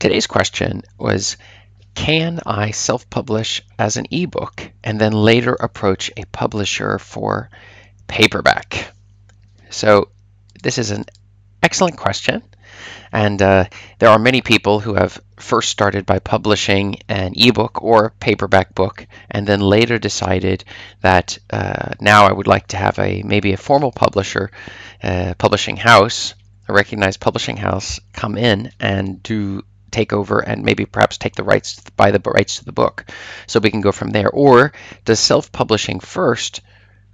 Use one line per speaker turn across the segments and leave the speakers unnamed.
today's question was Can I self publish as an ebook and then later approach a publisher for paperback? So, this is an excellent question. And uh, there are many people who have first started by publishing an ebook or paperback book, and then later decided that uh, now I would like to have a maybe a formal publisher, uh, publishing house, a recognized publishing house, come in and do take over and maybe perhaps take the rights buy the rights to the book. So we can go from there. Or does self-publishing first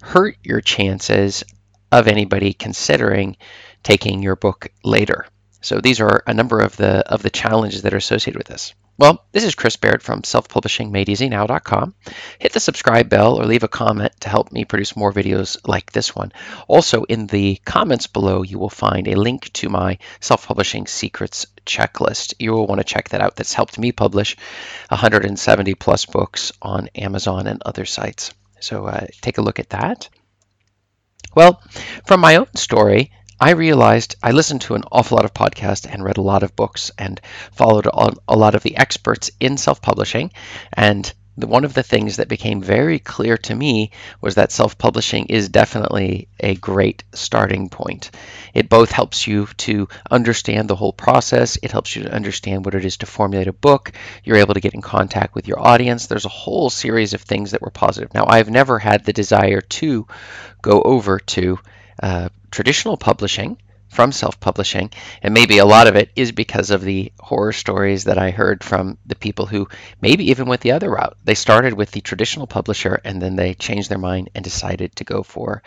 hurt your chances of anybody considering taking your book later so these are a number of the of the challenges that are associated with this. Well, this is Chris Baird from self-publishingmadeeasynow.com. Hit the subscribe bell or leave a comment to help me produce more videos like this one. Also, in the comments below, you will find a link to my self-publishing secrets checklist. You will want to check that out. That's helped me publish 170 plus books on Amazon and other sites. So uh, take a look at that. Well, from my own story, I realized I listened to an awful lot of podcasts and read a lot of books and followed a lot of the experts in self publishing. And one of the things that became very clear to me was that self publishing is definitely a great starting point. It both helps you to understand the whole process, it helps you to understand what it is to formulate a book. You're able to get in contact with your audience. There's a whole series of things that were positive. Now, I've never had the desire to go over to uh, traditional publishing from self publishing. And maybe a lot of it is because of the horror stories that I heard from the people who maybe even went the other route. They started with the traditional publisher and then they changed their mind and decided to go for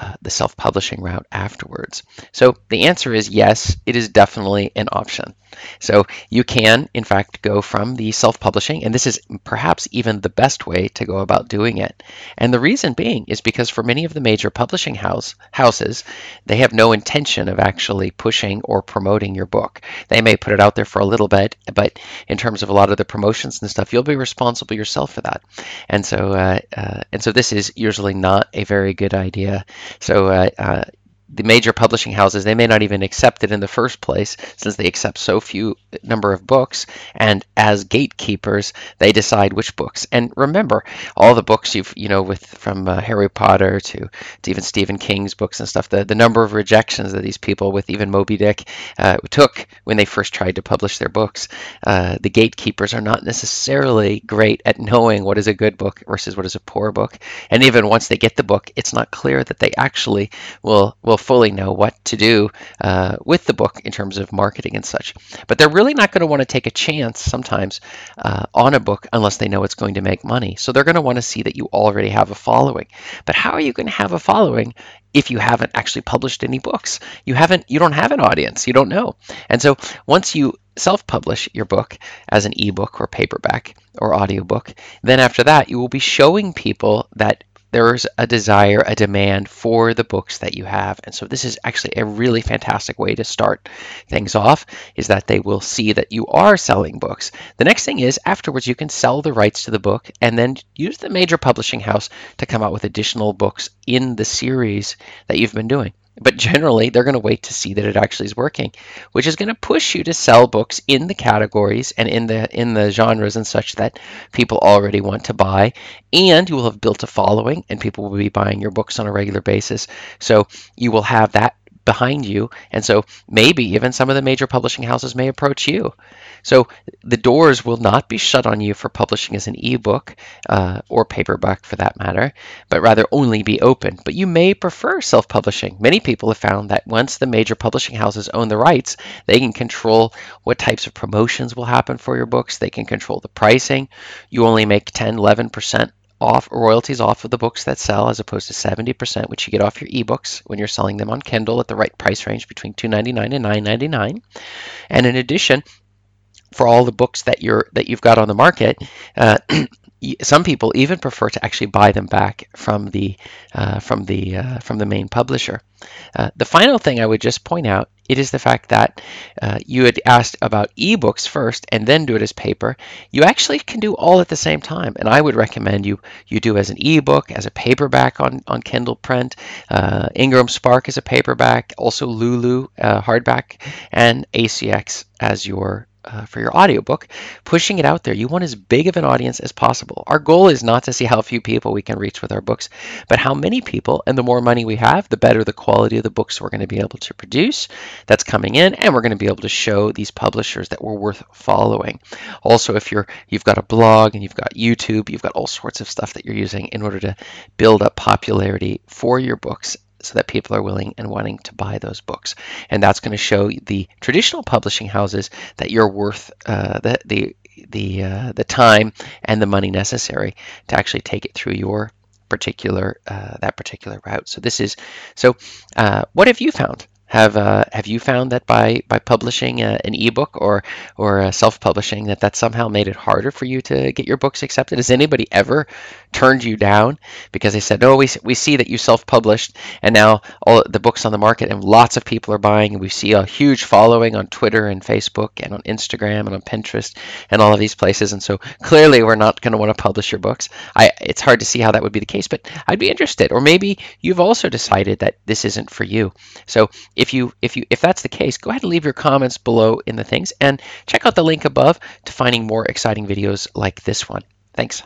uh, the self publishing route afterwards. So the answer is yes, it is definitely an option. So you can, in fact, go from the self-publishing, and this is perhaps even the best way to go about doing it. And the reason being is because for many of the major publishing house houses, they have no intention of actually pushing or promoting your book. They may put it out there for a little bit, but in terms of a lot of the promotions and stuff, you'll be responsible yourself for that. And so, uh, uh, and so this is usually not a very good idea. So uh, uh the major publishing houses they may not even accept it in the first place since they accept so few number of books. And as gatekeepers they decide which books. And remember all the books you've you know with from uh, harry potter to, to even stephen king's books and stuff the, the number of rejections that these people with even moby dick uh, took when they first tried to publish their books uh, the gatekeepers are not necessarily great at knowing what is a good book versus what is a poor book. And even once they get the book it's not clear that they actually will will fully know what to do uh, with the book in terms of marketing and such. But they're really not going to want to take a chance sometimes uh, on a book unless they know it's going to make money. So they're going to want to see that you already have a following. But how are you going to have a following if you haven't actually published any books? You haven't. You don't have an audience. You don't know. And so once you self-publish your book as an ebook or paperback or audiobook, then after that you will be showing people that there's a desire, a demand for the books that you have. And so this is actually a really fantastic way to start things off is that they will see that you are selling books. The next thing is afterwards you can sell the rights to the book and then use the major publishing house to come out with additional books in the series that you've been doing. But generally, they're going to wait to see that it actually is working, which is going to push you to sell books in the categories and in the in the genres and such that people already want to buy, and you will have built a following, and people will be buying your books on a regular basis. So you will have that behind you. And so maybe even some of the major publishing houses may approach you. So the doors will not be shut on you for publishing as an ebook uh, or paperback for that matter, but rather only be open. But you may prefer self publishing. Many people have found that once the major publishing houses own the rights, they can control what types of promotions will happen for your books, they can control the pricing. You only make 10, 11% off royalties off of the books that sell as opposed to 70% which you get off your ebooks when you're selling them on Kindle at the right price range between $2.99 and $9.99 and in addition for all the books that you're that you've got on the market uh, some people even prefer to actually buy them back from the uh, from the uh, from the main publisher. Uh, the final thing I would just point out it is the fact that uh, you had asked about ebooks first and then do it as paper. You actually can do all at the same time, and I would recommend you you do as an ebook, as a paperback on on Kindle print, uh, Ingram Spark as a paperback, also Lulu uh, hardback, and ACX as your uh, for your audiobook, pushing it out there. You want as big of an audience as possible. Our goal is not to see how few people we can reach with our books, but how many people, and the more money we have, the better the quality of the books we're going to be able to produce that's coming in, and we're going to be able to show these publishers that we're worth following. Also, if you're you've got a blog and you've got YouTube, you've got all sorts of stuff that you're using in order to build up popularity for your books so that people are willing and wanting to buy those books. And that's going to show the traditional publishing houses that you're worth uh, the the the uh, the time and the money necessary to actually take it through your particular uh, that particular route. So this is so. Uh, what have you found? Have uh, have you found that by by publishing a, an ebook or or self-publishing that that somehow made it harder for you to get your books accepted? Has anybody ever turned you down because they said, "No, we we see that you self-published and now all the books on the market and lots of people are buying and we see a huge following on Twitter and Facebook and on Instagram and on Pinterest and all of these places and so clearly we're not going to want to publish your books." I it's hard to see how that would be the case, but I'd be interested. Or maybe you've also decided that this isn't for you. So if you if you if that's the case, go ahead and leave your comments below in the things and check out the link above to finding more exciting videos like this one. Thanks.